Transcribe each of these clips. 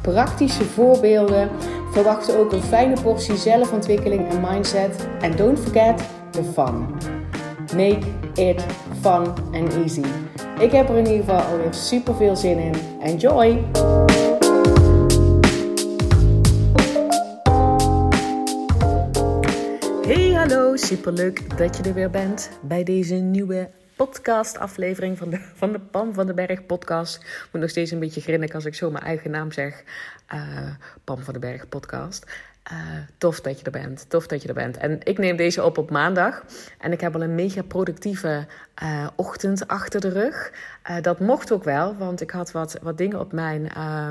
praktische voorbeelden. Verwacht ook een fijne portie zelfontwikkeling en mindset. En don't forget the fun. Make it fun and easy. Ik heb er in ieder geval alweer super veel zin in. Enjoy! Hey, hallo, super leuk dat je er weer bent bij deze nieuwe podcast-aflevering van de, van de Pam van den Berg podcast. Ik moet nog steeds een beetje grinniken als ik zo mijn eigen naam zeg. Uh, Pam van den Berg podcast. Uh, tof dat je er bent. Tof dat je er bent. En ik neem deze op op maandag. En ik heb al een mega productieve uh, ochtend achter de rug. dat mocht ook wel, want ik had wat, wat dingen op mijn. Uh,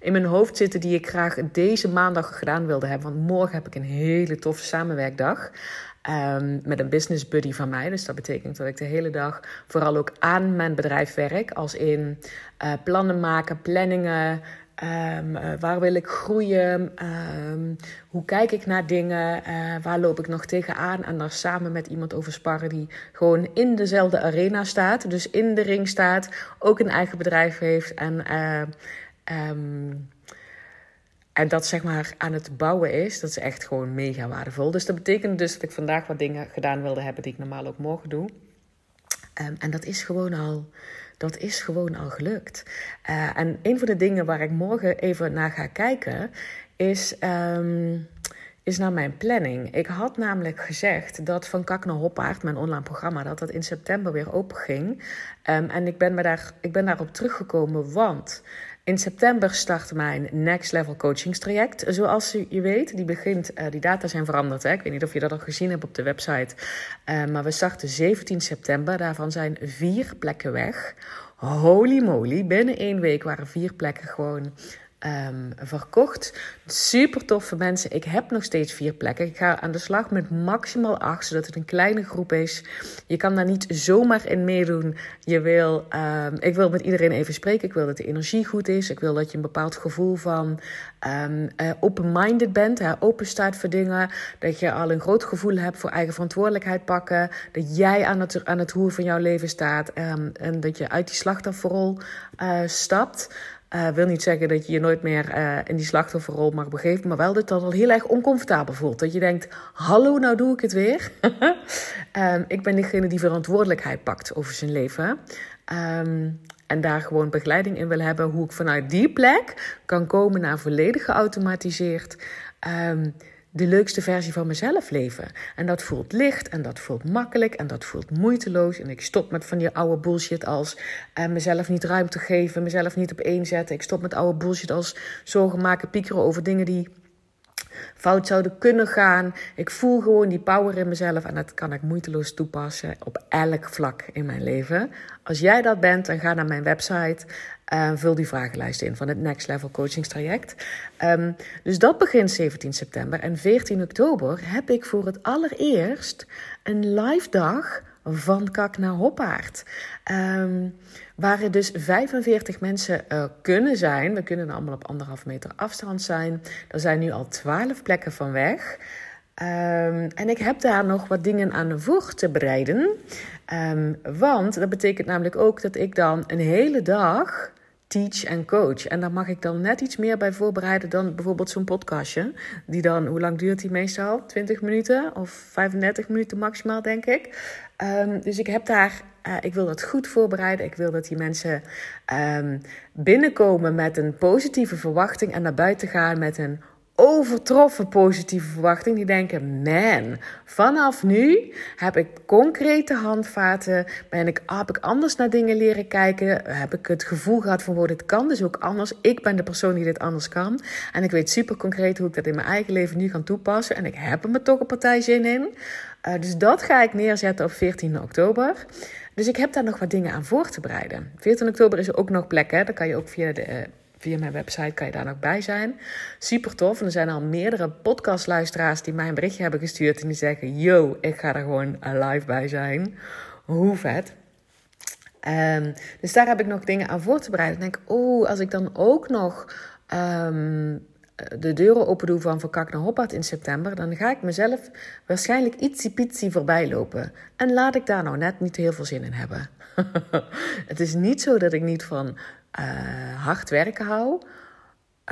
in mijn hoofd zitten die ik graag deze maandag gedaan wilde hebben. Want morgen heb ik een hele toffe samenwerkdag. Um, met een business buddy van mij. Dus dat betekent dat ik de hele dag vooral ook aan mijn bedrijf werk. Als in uh, plannen maken, planningen. Um, uh, waar wil ik groeien? Um, hoe kijk ik naar dingen? Uh, waar loop ik nog tegenaan? En daar samen met iemand over sparren die gewoon in dezelfde arena staat. Dus in de ring staat, ook een eigen bedrijf heeft. En en dat zeg maar aan het bouwen is, dat is echt gewoon mega waardevol. Dus dat betekent dus dat ik vandaag wat dingen gedaan wilde hebben die ik normaal ook morgen doe. Um, en dat is gewoon al, dat is gewoon al gelukt. Uh, en een van de dingen waar ik morgen even naar ga kijken, is, um, is naar mijn planning. Ik had namelijk gezegd dat Van Kak naar Hoppaard, mijn online programma, dat dat in september weer open ging. Um, en ik ben, daar, ik ben daarop teruggekomen, want in september start mijn Next Level coachingstraject. Zoals je weet, die begint, uh, die data zijn veranderd. Hè? Ik weet niet of je dat al gezien hebt op de website. Uh, maar we starten 17 september. Daarvan zijn vier plekken weg. Holy moly, binnen één week waren vier plekken gewoon um, verkocht. Super toffe mensen. Ik heb nog steeds vier plekken. Ik ga aan de slag met maximaal acht, zodat het een kleine groep is. Je kan daar niet zomaar in meedoen. Je wil, um, ik wil met iedereen even spreken. Ik wil dat de energie goed is. Ik wil dat je een bepaald gevoel van um, open-minded bent. Hè, open staat voor dingen. Dat je al een groot gevoel hebt voor eigen verantwoordelijkheid pakken. Dat jij aan het, aan het roer van jouw leven staat. En dat je uit die slachtofferrol uh, stapt. Uh, wil niet zeggen dat je je nooit meer uh, in die slachtofferrol mag begeven, maar wel dat dat al heel erg oncomfortabel voelt. Dat je denkt: hallo, nou doe ik het weer. um, ik ben degene die verantwoordelijkheid pakt over zijn leven. Um, en daar gewoon begeleiding in wil hebben. Hoe ik vanuit die plek kan komen naar volledig geautomatiseerd. Um, de leukste versie van mezelf leven. En dat voelt licht en dat voelt makkelijk en dat voelt moeiteloos. En ik stop met van die oude bullshit als uh, mezelf niet ruimte geven, mezelf niet op één zetten. Ik stop met oude bullshit als zorgen maken, piekeren over dingen die fout zouden kunnen gaan. Ik voel gewoon die power in mezelf en dat kan ik moeiteloos toepassen op elk vlak in mijn leven. Als jij dat bent, dan ga naar mijn website. Uh, vul die vragenlijst in van het Next Level Coachingstraject. Um, dus dat begint 17 september. En 14 oktober heb ik voor het allereerst een live dag van Kak naar Hoppaard. Um, waar er dus 45 mensen uh, kunnen zijn. We kunnen allemaal op anderhalf meter afstand zijn. Er zijn nu al 12 plekken van weg. Um, en ik heb daar nog wat dingen aan voor te bereiden. Um, want dat betekent namelijk ook dat ik dan een hele dag teach en coach. En daar mag ik dan net iets meer bij voorbereiden dan bijvoorbeeld zo'n podcastje. Die dan, hoe lang duurt die meestal? 20 minuten of 35 minuten maximaal, denk ik. Um, dus ik heb daar, uh, ik wil dat goed voorbereiden. Ik wil dat die mensen um, binnenkomen met een positieve verwachting en naar buiten gaan met een overtroffen positieve verwachting. Die denken: man, vanaf nu heb ik concrete handvaten. Ben ik, heb ik anders naar dingen leren kijken. Heb ik het gevoel gehad van: wow, dit kan dus ook anders. Ik ben de persoon die dit anders kan. En ik weet super concreet hoe ik dat in mijn eigen leven nu kan toepassen. En ik heb er me toch een partij zin in. Uh, dus dat ga ik neerzetten op 14 oktober. Dus ik heb daar nog wat dingen aan voor te bereiden. 14 oktober is er ook nog plek, hè? Dan kan je ook via de. Via mijn website kan je daar nog bij zijn. Super tof. En er zijn al meerdere podcastluisteraars die mij een berichtje hebben gestuurd. En die zeggen: Yo, ik ga er gewoon live bij zijn. Hoe vet. Um, dus daar heb ik nog dingen aan voor te bereiden. Ik denk, oh, als ik dan ook nog um, de deuren open doe van Verkak naar Hoppaard in september, dan ga ik mezelf waarschijnlijk ietsie pitsie voorbij lopen. En laat ik daar nou net niet heel veel zin in hebben. het is niet zo dat ik niet van uh, hard werken hou.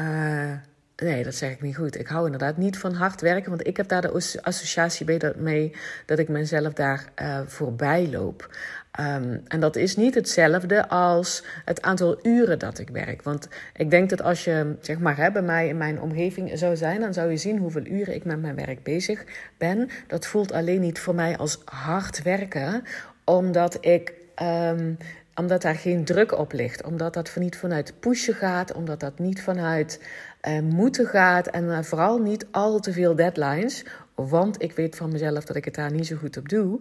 Uh, nee, dat zeg ik niet goed. Ik hou inderdaad niet van hard werken, want ik heb daar de associatie mee dat ik mezelf daar uh, voorbij loop. Um, en dat is niet hetzelfde als het aantal uren dat ik werk. Want ik denk dat als je zeg maar, hè, bij mij in mijn omgeving zou zijn, dan zou je zien hoeveel uren ik met mijn werk bezig ben. Dat voelt alleen niet voor mij als hard werken, omdat ik. Um, omdat daar geen druk op ligt. Omdat dat niet vanuit pushen gaat. Omdat dat niet vanuit uh, moeten gaat. En uh, vooral niet al te veel deadlines. Want ik weet van mezelf dat ik het daar niet zo goed op doe.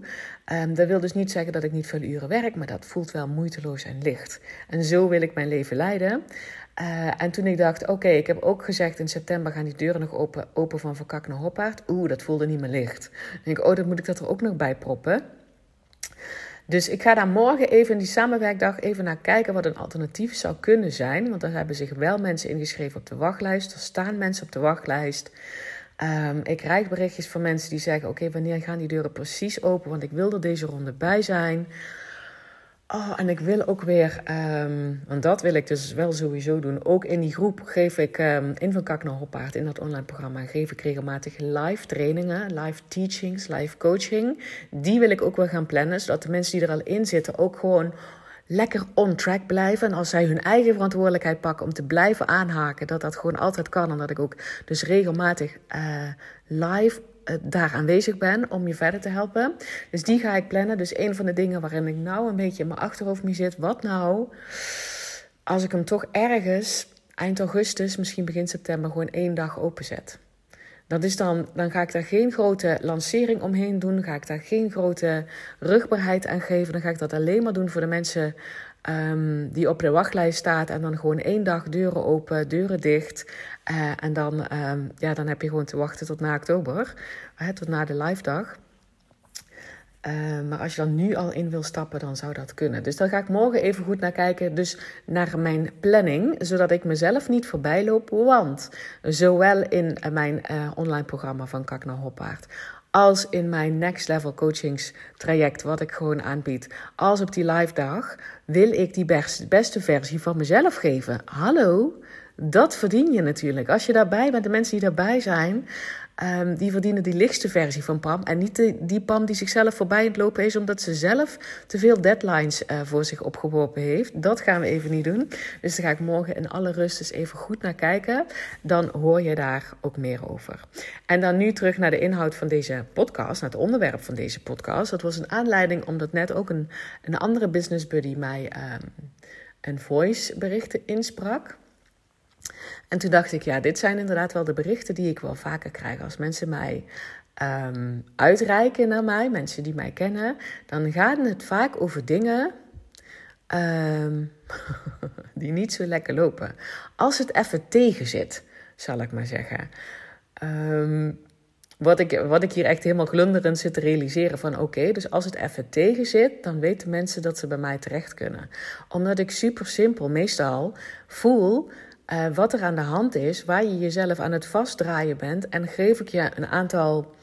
Um, dat wil dus niet zeggen dat ik niet veel uren werk, maar dat voelt wel moeiteloos en licht. En zo wil ik mijn leven leiden. Uh, en toen ik dacht, oké, ik heb ook gezegd in september gaan die deuren nog open, open van Verkak naar Hoppaard. Oeh, dat voelde niet meer licht. En ik, oh, dan moet ik dat er ook nog bij proppen. Dus ik ga daar morgen even in die samenwerkdag even naar kijken wat een alternatief zou kunnen zijn. Want daar hebben zich wel mensen ingeschreven op de wachtlijst. Er staan mensen op de wachtlijst. Um, ik krijg berichtjes van mensen die zeggen: Oké, wanneer gaan die deuren precies open? Want ik wil er deze ronde bij zijn. Oh, en ik wil ook weer, um, want dat wil ik dus wel sowieso doen. Ook in die groep geef ik um, in van Kak naar in dat online programma. Geef ik regelmatig live trainingen, live teachings, live coaching. Die wil ik ook wel gaan plannen, zodat de mensen die er al in zitten ook gewoon lekker on track blijven. En als zij hun eigen verantwoordelijkheid pakken om te blijven aanhaken, dat dat gewoon altijd kan. En dat ik ook dus regelmatig uh, live daar aanwezig ben om je verder te helpen. Dus die ga ik plannen. Dus een van de dingen waarin ik nou een beetje in mijn achterhoofd mee zit. Wat nou als ik hem toch ergens eind augustus, misschien begin september, gewoon één dag openzet? Dat is dan, dan ga ik daar geen grote lancering omheen doen. Ga ik daar geen grote rugbaarheid aan geven. Dan ga ik dat alleen maar doen voor de mensen um, die op de wachtlijst staan. En dan gewoon één dag deuren open, deuren dicht. Uh, en dan, um, ja, dan heb je gewoon te wachten tot na oktober. Uh, tot na de live dag. Uh, maar als je dan nu al in wil stappen, dan zou dat kunnen. Dus daar ga ik morgen even goed naar kijken. Dus naar mijn planning, zodat ik mezelf niet voorbij loop. Want zowel in mijn uh, online programma van Kak naar Hoppaard als in mijn next level coachingstraject, wat ik gewoon aanbied, als op die live dag, wil ik die beste, versie van mezelf geven. Hallo, dat verdien je natuurlijk. Als je daarbij bent, de mensen die daarbij zijn, Um, die verdienen die lichtste versie van Pam. En niet de, die Pam die zichzelf voorbij het lopen is omdat ze zelf te veel deadlines uh, voor zich opgeworpen heeft. Dat gaan we even niet doen. Dus daar ga ik morgen in alle rust eens even goed naar kijken. Dan hoor je daar ook meer over. En dan nu terug naar de inhoud van deze podcast, naar het onderwerp van deze podcast. Dat was een aanleiding omdat net ook een, een andere business buddy mij um, een voice bericht insprak. En toen dacht ik, ja, dit zijn inderdaad wel de berichten die ik wel vaker krijg. Als mensen mij um, uitreiken naar mij, mensen die mij kennen, dan gaat het vaak over dingen um, die niet zo lekker lopen. Als het even tegen zit, zal ik maar zeggen. Um, wat ik, wat ik hier echt helemaal glunderend zit te realiseren van oké, dus als het even tegen zit, dan weten mensen dat ze bij mij terecht kunnen. Omdat ik super simpel meestal voel uh, wat er aan de hand is, waar je jezelf aan het vastdraaien bent. En geef ik je een aantal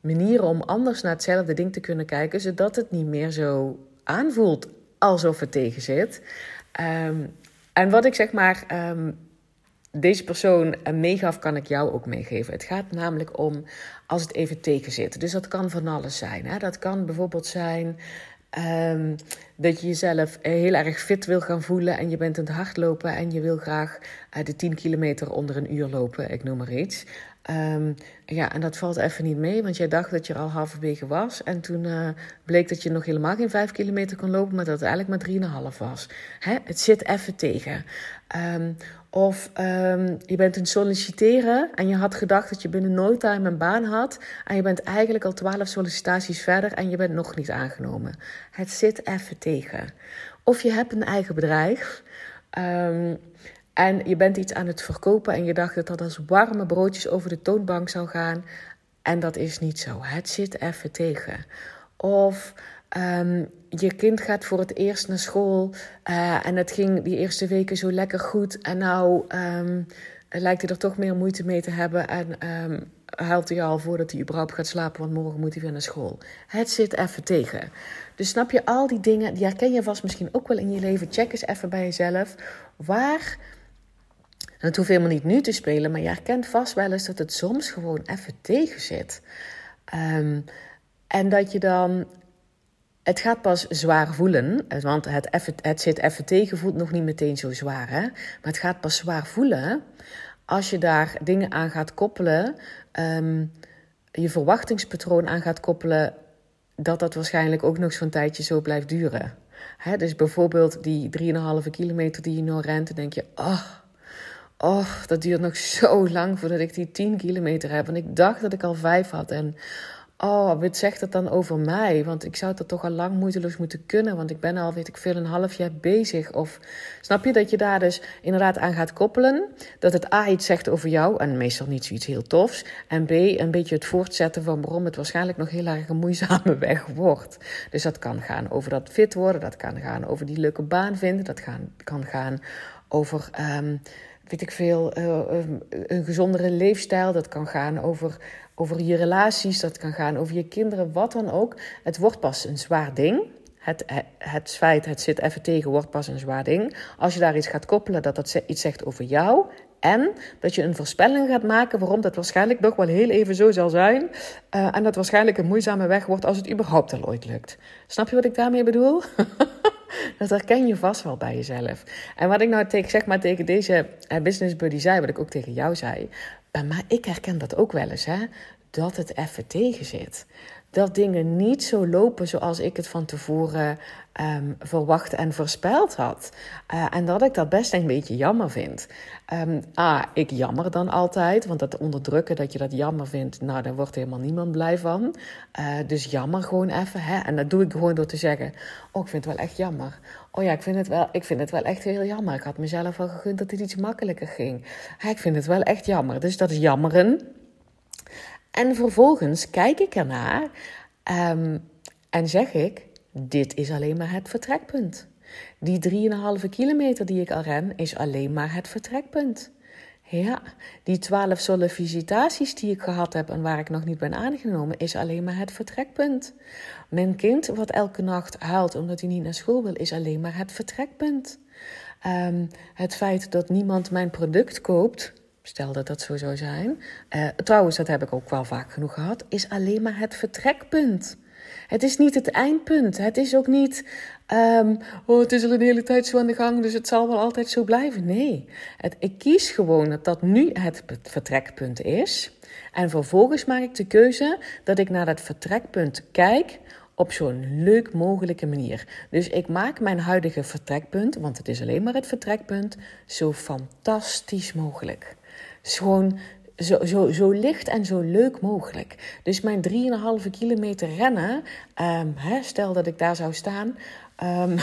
manieren om anders naar hetzelfde ding te kunnen kijken, zodat het niet meer zo aanvoelt alsof het tegen zit. Um, en wat ik zeg maar um, deze persoon meegaf, kan ik jou ook meegeven. Het gaat namelijk om als het even tegen zit. Dus dat kan van alles zijn. Hè? Dat kan bijvoorbeeld zijn Um, dat je jezelf heel erg fit wil gaan voelen en je bent aan het hardlopen en je wil graag de 10 kilometer onder een uur lopen, ik noem maar iets. Um, ja, en dat valt even niet mee, want jij dacht dat je er al halverwege was. En toen uh, bleek dat je nog helemaal geen 5 kilometer kon lopen, maar dat het eigenlijk maar 3,5 was. Hè? Het zit even tegen. Um, of um, je bent het solliciteren en je had gedacht dat je binnen no time een baan had. En je bent eigenlijk al 12 sollicitaties verder en je bent nog niet aangenomen. Het zit even tegen. Of je hebt een eigen bedrijf. En je bent iets aan het verkopen en je dacht dat dat als warme broodjes over de toonbank zou gaan. En dat is niet zo. Het zit even tegen. Of ehm, je kind gaat voor het eerst naar school uh, en het ging die eerste weken zo lekker goed. En nou um, lijkt hij er toch meer moeite mee te hebben. En um, huilt hij al voordat hij überhaupt gaat slapen, want morgen moet hij weer naar school. Het zit even tegen. Dus snap je al die dingen, die herken je vast misschien ook wel in je leven. Check eens even bij jezelf. Waar en het hoeft helemaal niet nu te spelen, maar je herkent vast wel eens dat het soms gewoon even tegen zit. Um, en dat je dan. Het gaat pas zwaar voelen, want het, het zit even tegen, voelt nog niet meteen zo zwaar. Hè? Maar het gaat pas zwaar voelen als je daar dingen aan gaat koppelen, um, je verwachtingspatroon aan gaat koppelen, dat dat waarschijnlijk ook nog zo'n tijdje zo blijft duren. Hè? Dus bijvoorbeeld die 3,5 kilometer die je nou rent, dan denk je, oh, oh, dat duurt nog zo lang voordat ik die 10 kilometer heb. En ik dacht dat ik al 5 had. En oh, wat zegt het dan over mij? Want ik zou dat toch al lang moeiteloos moeten kunnen. Want ik ben al, weet ik veel, een half jaar bezig. Of snap je dat je daar dus inderdaad aan gaat koppelen? Dat het A iets zegt over jou. En meestal niet zoiets heel tofs. En B een beetje het voortzetten van waarom het waarschijnlijk nog heel erg een moeizame weg wordt. Dus dat kan gaan over dat fit worden. Dat kan gaan over die leuke baan vinden. Dat gaan, kan gaan over. Um, weet ik veel, uh, een gezondere leefstijl. Dat kan gaan over, over je relaties, dat kan gaan over je kinderen, wat dan ook. Het wordt pas een zwaar ding. Het, het, het feit, het zit even tegen, wordt pas een zwaar ding. Als je daar iets gaat koppelen dat dat iets zegt over jou. En dat je een voorspelling gaat maken waarom dat waarschijnlijk nog wel heel even zo zal zijn. En dat waarschijnlijk een moeizame weg wordt als het überhaupt al ooit lukt. Snap je wat ik daarmee bedoel? Dat herken je vast wel bij jezelf. En wat ik nou tegen, zeg maar, tegen deze uh, business buddy zei, wat ik ook tegen jou zei. Maar ik herken dat ook wel eens, hè, dat het even tegen zit dat dingen niet zo lopen zoals ik het van tevoren um, verwacht en voorspeld had. Uh, en dat ik dat best een beetje jammer vind. Ah, ik jammer dan altijd, want dat onderdrukken dat je dat jammer vindt, nou, daar wordt helemaal niemand blij van. Uh, dus jammer gewoon even. Hè? En dat doe ik gewoon door te zeggen: Oh, ik vind het wel echt jammer. Oh ja, ik vind het wel, ik vind het wel echt heel jammer. Ik had mezelf wel gegund dat het iets makkelijker ging. Ik vind het wel echt jammer. Dus dat is jammeren. En vervolgens kijk ik ernaar um, en zeg ik: Dit is alleen maar het vertrekpunt. Die 3,5 kilometer die ik al ren, is alleen maar het vertrekpunt. Ja, die 12 sollicitaties die ik gehad heb en waar ik nog niet ben aangenomen, is alleen maar het vertrekpunt. Mijn kind wat elke nacht huilt omdat hij niet naar school wil, is alleen maar het vertrekpunt. Um, het feit dat niemand mijn product koopt, Stel dat dat zo zou zijn. Uh, trouwens, dat heb ik ook wel vaak genoeg gehad. Is alleen maar het vertrekpunt. Het is niet het eindpunt. Het is ook niet. Um, oh, het is al een hele tijd zo aan de gang, dus het zal wel altijd zo blijven. Nee. Het, ik kies gewoon dat dat nu het vertrekpunt is. En vervolgens maak ik de keuze dat ik naar dat vertrekpunt kijk op zo'n leuk mogelijke manier. Dus ik maak mijn huidige vertrekpunt, want het is alleen maar het vertrekpunt, zo fantastisch mogelijk gewoon zo, zo, zo licht en zo leuk mogelijk. Dus mijn 3,5 kilometer rennen, um, hè, stel dat ik daar zou staan. Um,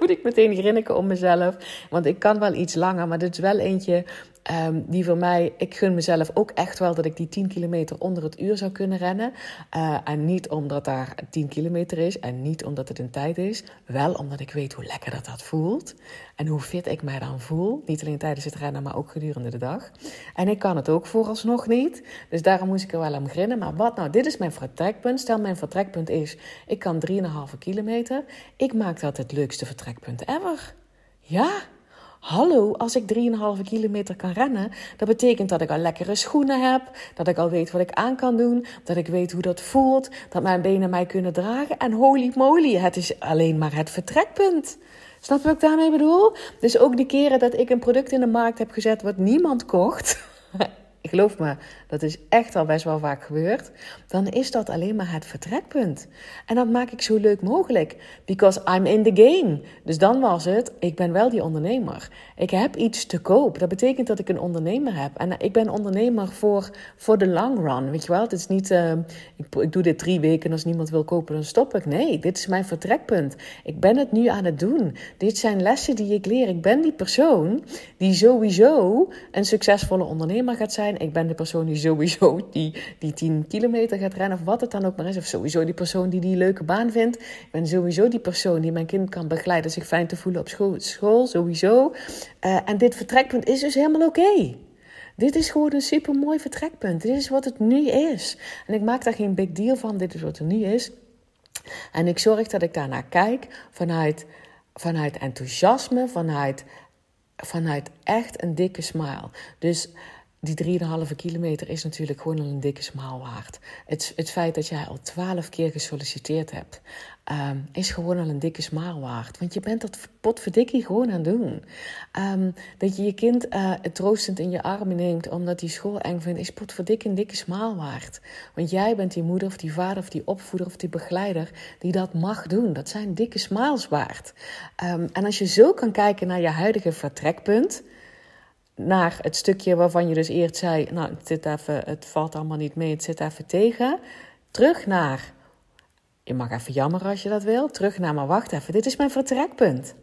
moet ik meteen grinniken om mezelf. Want ik kan wel iets langer, maar dit is wel eentje Um, die voor mij, ik gun mezelf ook echt wel dat ik die 10 kilometer onder het uur zou kunnen rennen. Uh, en niet omdat daar 10 kilometer is en niet omdat het een tijd is. Wel omdat ik weet hoe lekker dat dat voelt. En hoe fit ik mij dan voel. Niet alleen tijdens het rennen, maar ook gedurende de dag. En ik kan het ook vooralsnog niet. Dus daarom moest ik er wel om grinnen. Maar wat nou, dit is mijn vertrekpunt. Stel mijn vertrekpunt is, ik kan 3,5 kilometer. Ik maak dat het leukste vertrekpunt ever. Ja, Hallo, als ik 3,5 kilometer kan rennen, dat betekent dat ik al lekkere schoenen heb, dat ik al weet wat ik aan kan doen, dat ik weet hoe dat voelt, dat mijn benen mij kunnen dragen. En holy moly, het is alleen maar het vertrekpunt. Snap je wat ik daarmee bedoel? Dus ook de keren dat ik een product in de markt heb gezet wat niemand kocht. geloof me, dat is echt al best wel vaak gebeurd, dan is dat alleen maar het vertrekpunt. En dat maak ik zo leuk mogelijk, because I'm in the game. Dus dan was het, ik ben wel die ondernemer. Ik heb iets te koop. Dat betekent dat ik een ondernemer heb. En ik ben ondernemer voor, voor de long run, weet je wel. Het is niet, uh, ik, ik doe dit drie weken en als niemand wil kopen, dan stop ik. Nee, dit is mijn vertrekpunt. Ik ben het nu aan het doen. Dit zijn lessen die ik leer. Ik ben die persoon die sowieso een succesvolle ondernemer gaat zijn. Ik ben de persoon die sowieso die, die 10 kilometer gaat rennen, of wat het dan ook maar is. Of sowieso die persoon die die leuke baan vindt. Ik ben sowieso die persoon die mijn kind kan begeleiden, zich fijn te voelen op school. school sowieso. Uh, en dit vertrekpunt is dus helemaal oké. Dit is gewoon een super mooi vertrekpunt. Dit is wat het nu is. En ik maak daar geen big deal van. Dit is wat er nu is. En ik zorg dat ik daarnaar kijk vanuit, vanuit enthousiasme, vanuit, vanuit echt een dikke smile. Dus die 3,5 kilometer is natuurlijk gewoon al een dikke smaal waard. Het, het feit dat jij al 12 keer gesolliciteerd hebt, um, is gewoon al een dikke smaal waard. Want je bent dat potverdikkie gewoon aan doen. Um, dat je je kind uh, troostend in je armen neemt omdat hij school eng vindt, is potverdikkie een dikke smaal waard. Want jij bent die moeder of die vader of die opvoeder of die begeleider die dat mag doen. Dat zijn dikke smaals waard. Um, en als je zo kan kijken naar je huidige vertrekpunt naar het stukje waarvan je dus eerst zei: Nou, het, zit even, het valt allemaal niet mee, het zit even tegen. Terug naar, je mag even jammeren als je dat wil. Terug naar, maar wacht even, dit is mijn vertrekpunt.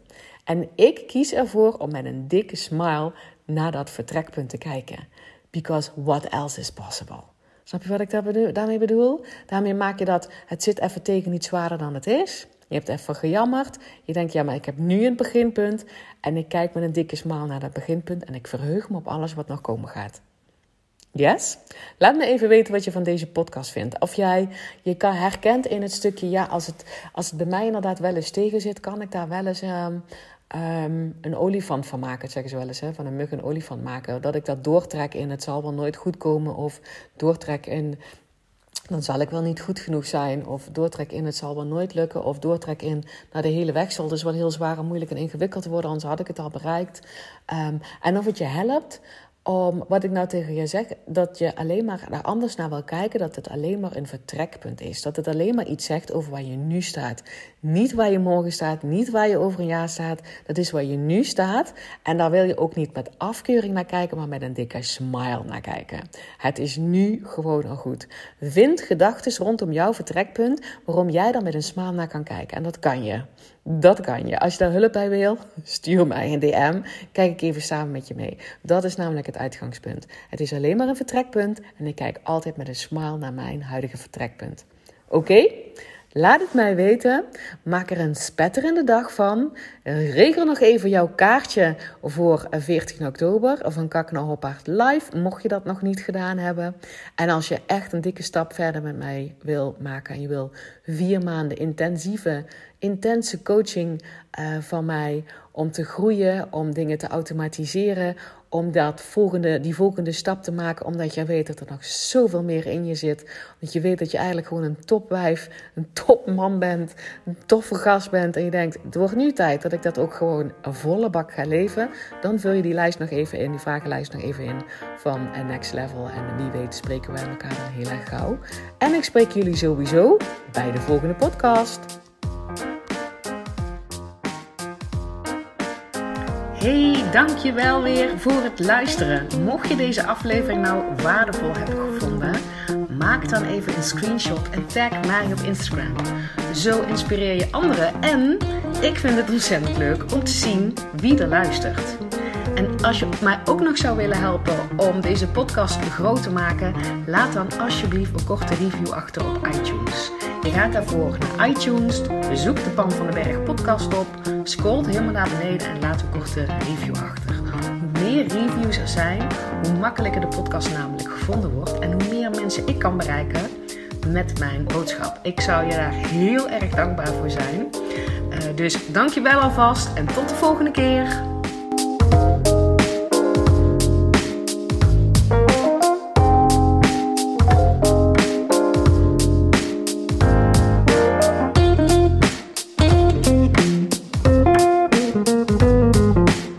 En ik kies ervoor om met een dikke smile naar dat vertrekpunt te kijken. Because what else is possible? Snap je wat ik daarmee bedoel? Daarmee maak je dat het zit even tegen niet zwaarder dan het is. Je hebt even gejammerd. Je denkt, ja, maar ik heb nu een beginpunt. En ik kijk met een dikke smaal naar dat beginpunt. En ik verheug me op alles wat nog komen gaat. Yes? Laat me even weten wat je van deze podcast vindt. Of jij je kan herkent in het stukje, ja, als het, als het bij mij inderdaad wel eens tegen zit, kan ik daar wel eens um, um, een olifant van maken. Zeggen ze wel eens, hè? van een mug een olifant maken. Dat ik dat doortrek in het zal wel nooit goed komen. Of doortrek in dan zal ik wel niet goed genoeg zijn. Of doortrek in, het zal wel nooit lukken. Of doortrek in, naar de hele weg zal dus wel heel zwaar en moeilijk en ingewikkeld worden. Anders had ik het al bereikt. Um, en of het je helpt om, wat ik nou tegen je zeg, dat je alleen maar daar anders naar wil kijken, dat het alleen maar een vertrekpunt is. Dat het alleen maar iets zegt over waar je nu staat. Niet waar je morgen staat, niet waar je over een jaar staat. Dat is waar je nu staat. En daar wil je ook niet met afkeuring naar kijken, maar met een dikke smile naar kijken. Het is nu gewoon al goed. Vind gedachten rondom jouw vertrekpunt, waarom jij dan met een smile naar kan kijken. En dat kan je. Dat kan je. Als je daar hulp bij wil, stuur mij een DM. Kijk ik even samen met je mee. Dat is namelijk het uitgangspunt. Het is alleen maar een vertrekpunt en ik kijk altijd met een smile naar mijn huidige vertrekpunt. Oké? Laat het mij weten. Maak er een spetterende dag van. Regel nog even jouw kaartje voor 14 oktober van Kakna Hoppaard Live, mocht je dat nog niet gedaan hebben. En als je echt een dikke stap verder met mij wil maken en je wil vier maanden intensieve, intense coaching uh, van mij om te groeien, om dingen te automatiseren, om dat volgende, die volgende stap te maken, omdat jij weet dat er nog zoveel meer in je zit. Want je weet dat je eigenlijk gewoon een topwijf, een topman bent, een toffe gast bent. En je denkt, het wordt nu tijd dat ik dat ook gewoon een volle bak ga leven. Dan vul je die lijst nog even in, die vragenlijst nog even in van Next Level. En wie weet spreken we elkaar heel erg gauw. En ik spreek jullie sowieso bij de volgende podcast. Hey, dankjewel weer voor het luisteren. Mocht je deze aflevering nou waardevol hebben gevonden, maak dan even een screenshot en tag mij op Instagram. Zo inspireer je anderen en ik vind het ontzettend leuk om te zien wie er luistert. En als je mij ook nog zou willen helpen om deze podcast groot te maken, laat dan alsjeblieft een korte review achter op iTunes. Je gaat daarvoor naar iTunes, zoek de Pan van de Berg podcast op, scrolt helemaal naar beneden en laat een korte review achter. Hoe meer reviews er zijn, hoe makkelijker de podcast namelijk gevonden wordt en hoe meer mensen ik kan bereiken met mijn boodschap. Ik zou je daar heel erg dankbaar voor zijn. Uh, dus dankjewel alvast en tot de volgende keer.